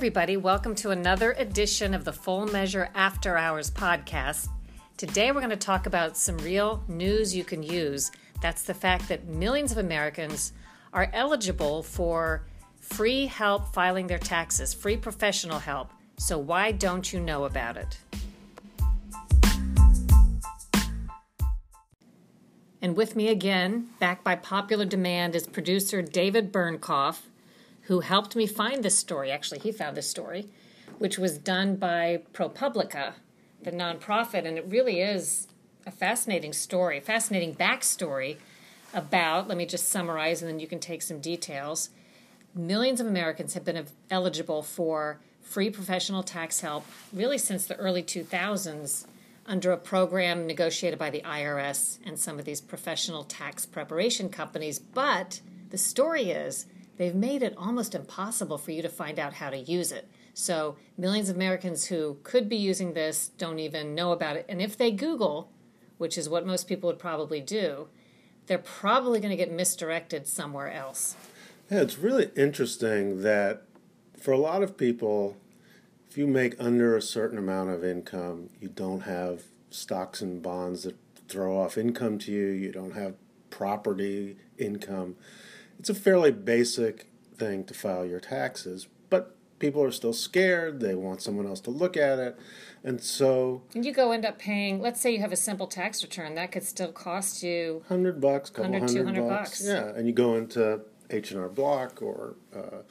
Everybody. Welcome to another edition of the Full Measure After Hours podcast. Today, we're going to talk about some real news you can use. That's the fact that millions of Americans are eligible for free help filing their taxes, free professional help. So, why don't you know about it? And with me again, back by popular demand, is producer David Bernkoff who helped me find this story. Actually, he found this story, which was done by ProPublica, the nonprofit, and it really is a fascinating story, fascinating backstory about. Let me just summarize, and then you can take some details. Millions of Americans have been eligible for free professional tax help really since the early 2000s under a program negotiated by the IRS and some of these professional tax preparation companies. But the story is they've made it almost impossible for you to find out how to use it. So, millions of Americans who could be using this don't even know about it. And if they Google, which is what most people would probably do, they're probably going to get misdirected somewhere else. Yeah, it's really interesting that for a lot of people, if you make under a certain amount of income, you don't have stocks and bonds that throw off income to you, you don't have property income it's a fairly basic thing to file your taxes, but people are still scared. They want someone else to look at it. And so. And you go end up paying, let's say you have a simple tax return, that could still cost you 100 bucks, couple 100, 200 bucks. bucks. Yeah, and you go into H&R Block or uh,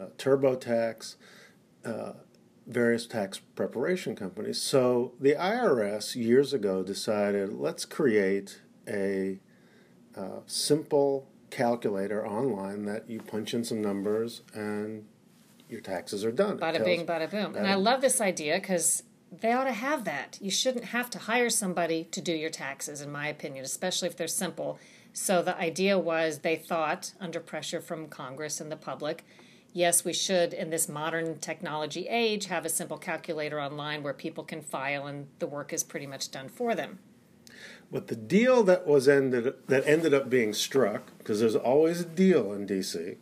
uh, TurboTax, uh, various tax preparation companies. So the IRS years ago decided let's create a uh, simple calculator online that you punch in some numbers and your taxes are done. Bada tells, bing, bada boom. And I love this idea because they ought to have that. You shouldn't have to hire somebody to do your taxes, in my opinion, especially if they're simple. So the idea was they thought, under pressure from Congress and the public, yes, we should, in this modern technology age, have a simple calculator online where people can file and the work is pretty much done for them. But the deal that was ended that ended up being struck, because there's always a deal in DC,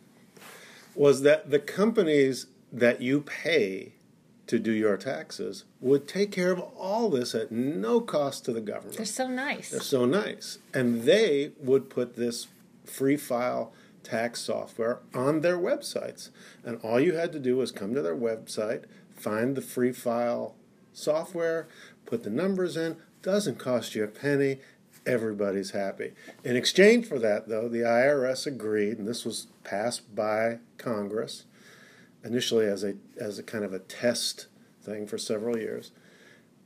was that the companies that you pay to do your taxes would take care of all this at no cost to the government. They're so nice. They're so nice. And they would put this free file tax software on their websites. And all you had to do was come to their website, find the free file software, put the numbers in, doesn't cost you a penny. Everybody's happy. In exchange for that, though, the IRS agreed, and this was passed by Congress initially as a as a kind of a test thing for several years.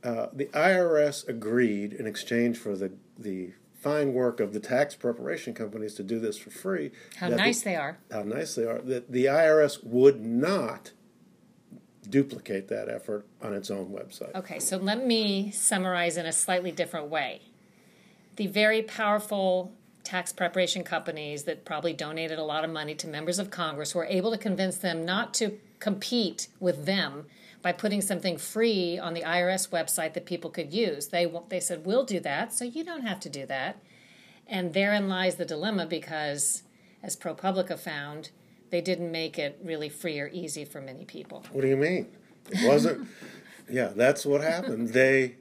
Uh, the IRS agreed in exchange for the the fine work of the tax preparation companies to do this for free. How nice the, they are. How nice they are. That the IRS would not duplicate that effort on its own website. Okay, so let me summarize in a slightly different way. The very powerful tax preparation companies that probably donated a lot of money to members of Congress were able to convince them not to compete with them by putting something free on the IRS website that people could use. They they said we'll do that, so you don't have to do that. And therein lies the dilemma because as ProPublica found, they didn't make it really free or easy for many people. What do you mean? It wasn't. yeah, that's what happened. They,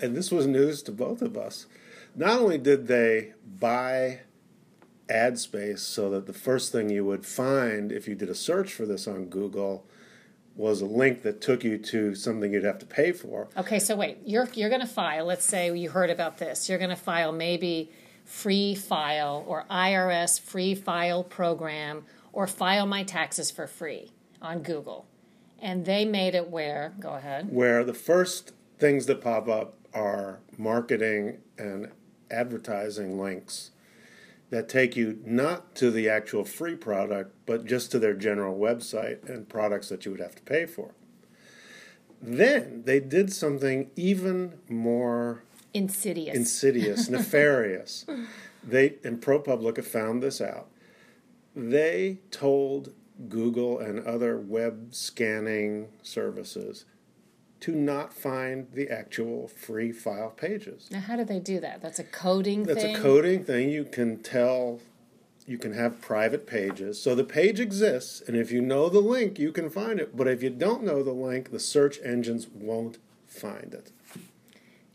and this was news to both of us. Not only did they buy ad space so that the first thing you would find if you did a search for this on Google was a link that took you to something you'd have to pay for. Okay, so wait, you're you're going to file. Let's say you heard about this. You're going to file maybe free file or IRS free file program or file my taxes for free on Google. And they made it where, go ahead. Where the first things that pop up are marketing and advertising links. that take you not to the actual free product, but just to their general website and products that you would have to pay for. Then they did something even more Insidious. insidious, nefarious. They and ProPublica found this out. They told Google and other web scanning services to not find the actual free file pages. now, how do they do that? That's a coding That's thing. a coding thing. You can tell, you can have private pages. So the page exists, and if you know the link, you can find it. But if you don't know the link, the search engines won't find it.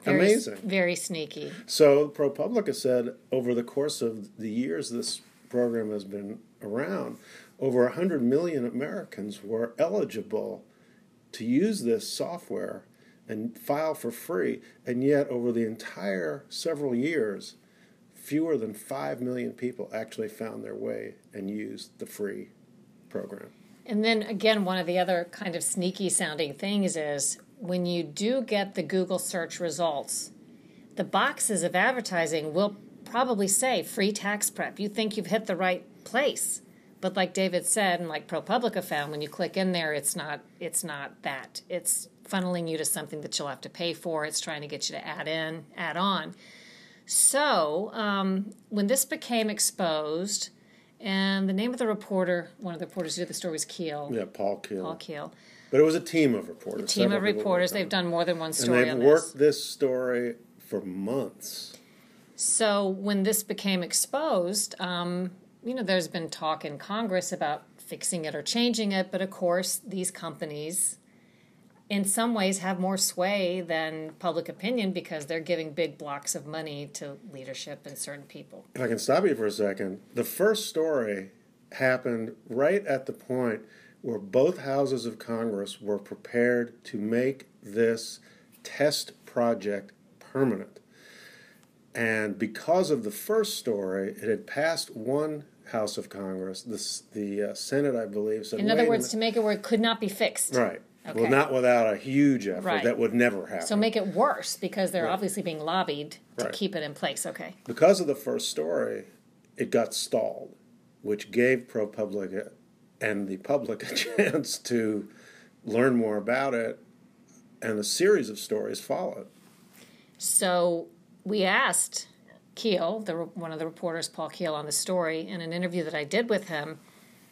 Very- Amazing. Very sneaky. So ProPublica said over the course of the years this program has been around, over 100 million Americans were eligible to use this software and file for free. And yet, over the entire several years, fewer than 5 million people actually found their way and used the free program. And then again, one of the other kind of sneaky sounding things is when you do get the Google search results, the boxes of advertising will probably say free tax prep. You think you've hit the right place. But like David said, and like ProPublica found, when you click in there, it's not it's not that. It's funneling you to something that you'll have to pay for. It's trying to get you to add in, add on. So um, when this became exposed, and the name of the reporter, one of the reporters who did the story was Kiel. Yeah, Paul Kiel. Paul Kiel. But it was a team of reporters. Team of reporters. They've done more than one story. And they've on worked this. this story for months. So when this became exposed, um, you know, there's been talk in Congress about fixing it or changing it, but of course, these companies, in some ways, have more sway than public opinion because they're giving big blocks of money to leadership and certain people. If I can stop you for a second, the first story happened right at the point where both houses of Congress were prepared to make this test project permanent. And because of the first story, it had passed one House of Congress. The, the uh, Senate, I believe, said. In other words, to make it where it could not be fixed. right. Okay. Well, not without a huge effort. Right. That would never happen. So make it worse because they're Right. obviously being lobbied to Right. keep it in place. Okay. because of the first story, it got stalled, which gave ProPublica and the public a chance to learn more about it, and a series of stories followed. So we asked Kiel, the, one of the reporters, Paul Kiel, on the story in an interview that I did with him.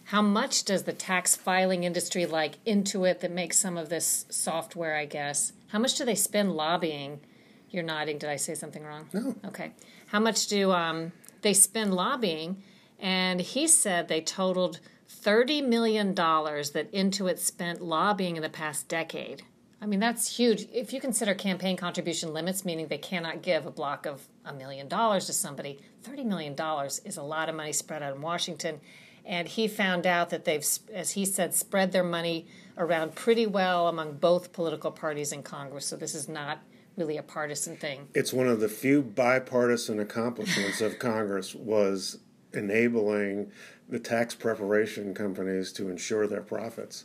How much does the tax filing industry like Intuit that makes some of this software, I guess? How much do they spend lobbying? You're nodding. Did I say something wrong? No. Okay. How much do um, they spend lobbying? And he said they totaled $30 million that Intuit spent lobbying in the past decade. I mean, that's huge. If you consider campaign contribution limits, meaning they cannot give a block of a million dollars to somebody, $30 million is a lot of money spread out in Washington. And he found out that they've, as he said, spread their money around pretty well among both political parties in Congress. So this is not really a partisan thing. It's one of the few bipartisan accomplishments of Congress was enabling the tax preparation companies to ensure their profits.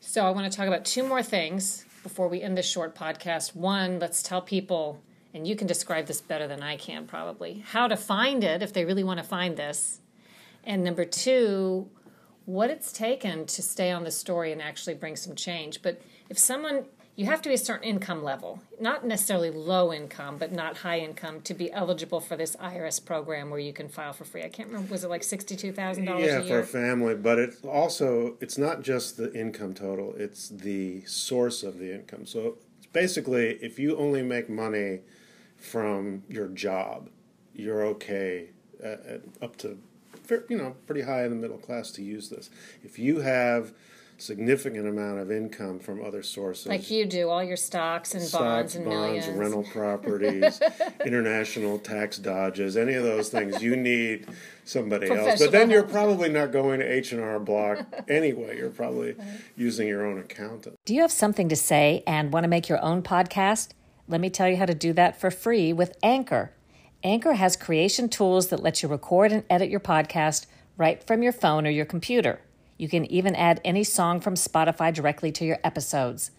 So I want to talk about two more things before we end this short podcast. One, let's tell people, and you can describe this better than I can probably, how to find it if they really want to find this. And number two, what it's taken to stay on the story and actually bring some change. But if someone, you have to be a certain income level, not necessarily low income, but not high income, to be eligible for this IRS program where you can file for free. I can't remember, was it like $62,000 Yeah, a for a family, but it's also it's not just the income total; it's the source of the income. So basically, if you only make money from your job, you're okay at, at up to you know pretty high in the middle class to use this. If you have significant amount of income from other sources, like you do, all your stocks and bonds and bonds, millions. rental properties, international tax dodges, any of those things, you need somebody else. But then you're probably not going to H and R Block anyway. You're probably using your own accountant. Do you have something to say and want to make your own podcast? Let me tell you how to do that for free with Anchor. Anchor has creation tools that let you record and edit your podcast right from your phone or your computer. You can even add any song from Spotify directly to your episodes.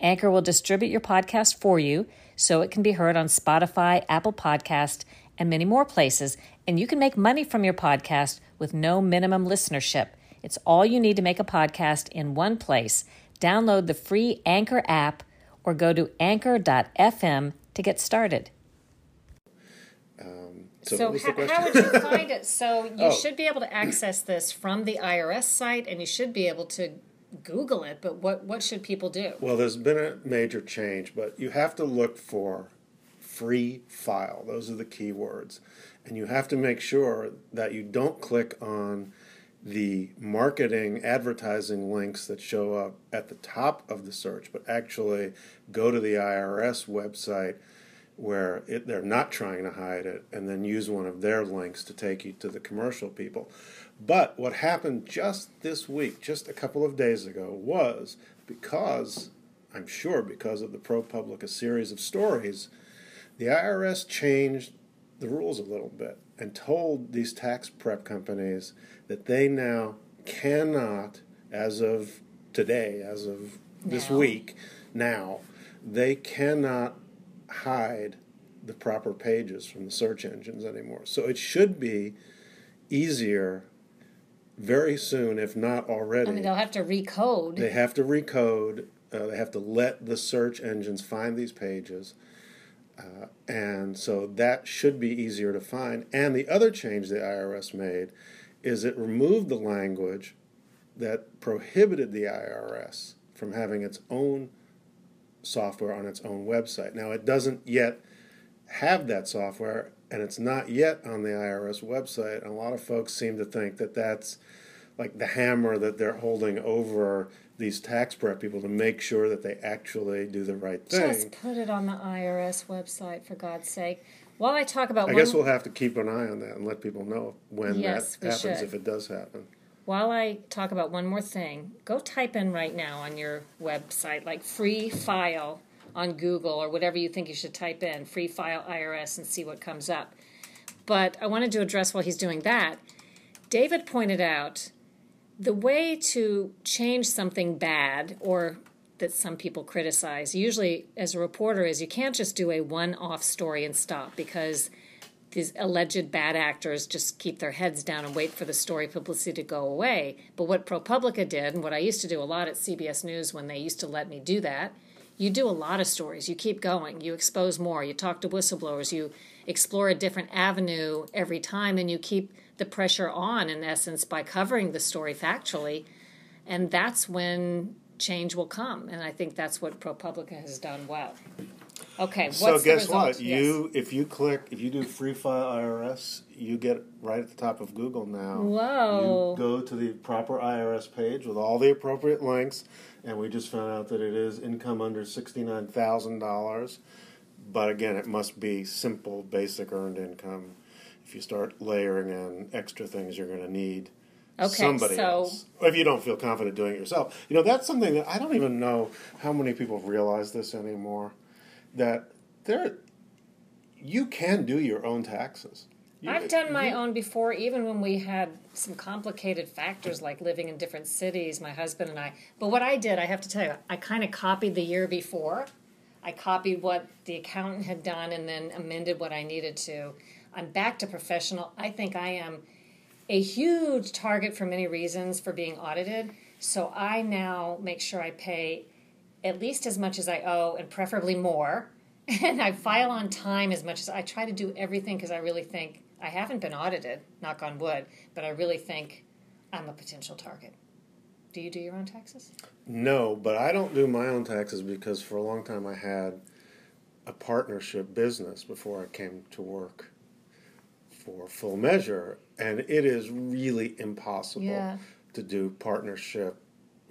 Anchor will distribute your podcast for you so it can be heard on Spotify, Apple Podcast, and many more places. And you can make money from your podcast with no minimum listenership. It's all you need to make a podcast in one place. Download the free Anchor app or go to anchor.fm to get started. So, So, what was the how, how would you find it? So you Oh. should be able to access this from the IRS site, and you should be able to Google it. But what what should people do? Well, there's been a major change, but you have to look for free file. Those are the keywords. And you have to make sure that you don't click on the marketing advertising links that show up at the top of the search, but actually go to the IRS website where it, they're not trying to hide it and then use one of their links to take you to the commercial people. But what happened just this week, just a couple of days ago, was because, I'm sure because of the ProPublica series of stories, the IRS changed the rules a little bit and told these tax prep companies that they now cannot, as of today, as of this Now. week, now, they cannot hide the proper pages from the search engines anymore. So it should be easier very soon, if not already. I mean, they'll have to recode. They have to recode. Uh, they have to let the search engines find these pages, uh, and so that should be easier to find. And the other change the IRS made is it removed the language that prohibited the IRS from having its own software on its own website. Now it doesn't yet have that software, and it's not yet on the IRS website. And a lot of folks seem to think that that's like the hammer that they're holding over these tax prep people to make sure that they actually do the right thing. Just put it on the IRS website, for God's sake. While I talk about I guess we'll have to keep an eye on that and let people know when Yes, that happens should. if it does happen. While I talk about one more thing, go type in right now on your website, like free file on Google or whatever you think you should type in, free file IRS, and see what comes up. But I wanted to address while he's doing that. David pointed out the way to change something bad or that some people criticize, usually as a reporter, is you can't just do a one off story and stop because these alleged bad actors just keep their heads down and wait for the story publicity to go away. But what ProPublica did, and what I used to do a lot at CBS News when they used to let me do that, you do a lot of stories. You keep going. You expose more. You talk to whistleblowers. You explore a different avenue every time, and you keep the pressure on, in essence, by covering the story factually. And that's when change will come. And I think that's what ProPublica has done well. Okay, what's so guess what? Yes. You if you click if you do free file IRS, you get right at the top of Google now. Whoa. You go to the proper IRS page with all the appropriate links, and we just found out that it is income under sixty nine thousand dollars. But again, it must be simple, basic earned income. If you start layering in extra things, you're going to need Okay, somebody so- else. Or if you don't feel confident doing it yourself, you know that's something that I don't even know how many people realize this anymore. That there, you can do your own taxes. You- I've done my you- own before, even when we had some complicated factors like living in different cities, my husband and I. But what I did, I have to tell you, I kind of copied the year before. I copied what the accountant had done and then amended what I needed to. I'm back to professional. I think I am a huge target for many reasons for being audited. So I now make sure I pay at least as much as I owe and preferably more. And I file on time as much as I try to do everything because I really think I haven't been audited, knock on wood, but I really think I'm a potential target. Do you do your own taxes? No, but I don't do my own taxes because for a long time I had a partnership business before I came to work for full measure, and it is really impossible Yeah. to do partnership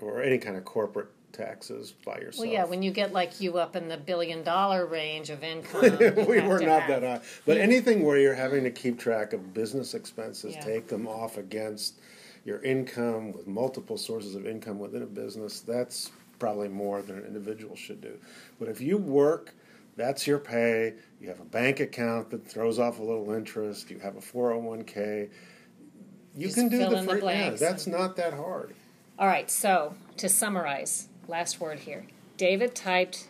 or any kind of corporate taxes by yourself. Well, yeah, when you get like you up in the billion dollar range of income, we were not have- that high. But anything where you're having to keep track of business expenses, Yeah. take them off against your income with multiple sources of income within a business, that's probably more than an individual should do. But if you work, that's your pay, you have a bank account that throws off a little interest, you have a 401k, you Just can do the in the free, yeah, blanks that's not that hard. All right, so to summarize, last word here. David typed,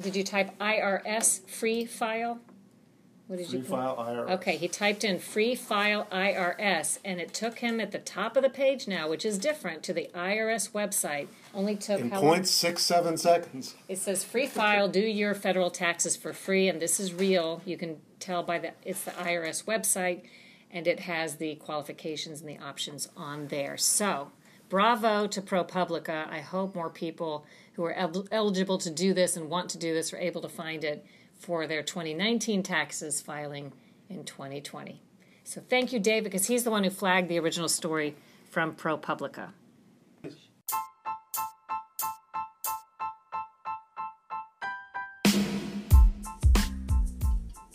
did you type IRS free file? What did Free you file IRS. Okay, he typed in free file IRS and it took him at the top of the page now, which is different to the IRS website. Only took In how long? 0.67 seconds. It says free file, do your federal taxes for free, and this is real. You can tell by the it's the IRS website, and it has the qualifications and the options on there. So, bravo to ProPublica. I hope more people who are el- eligible to do this and want to do this are able to find it for their 2019 taxes filing in 2020. So, thank you, Dave, because he's the one who flagged the original story from ProPublica.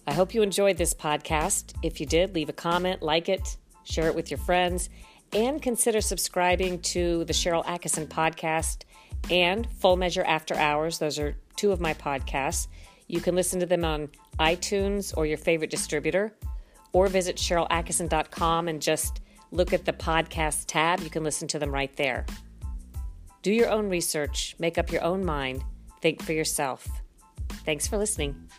I hope you enjoyed this podcast. If you did, leave a comment, like it, share it with your friends, and consider subscribing to the Sharyl Attkisson podcast and Full Measure After Hours. Those are two of my podcasts. You can listen to them on iTunes or your favorite distributor, or visit SharylAttkisson.com and just look at the podcast tab. You can listen to them right there. Do your own research, make up your own mind, think for yourself. Thanks for listening.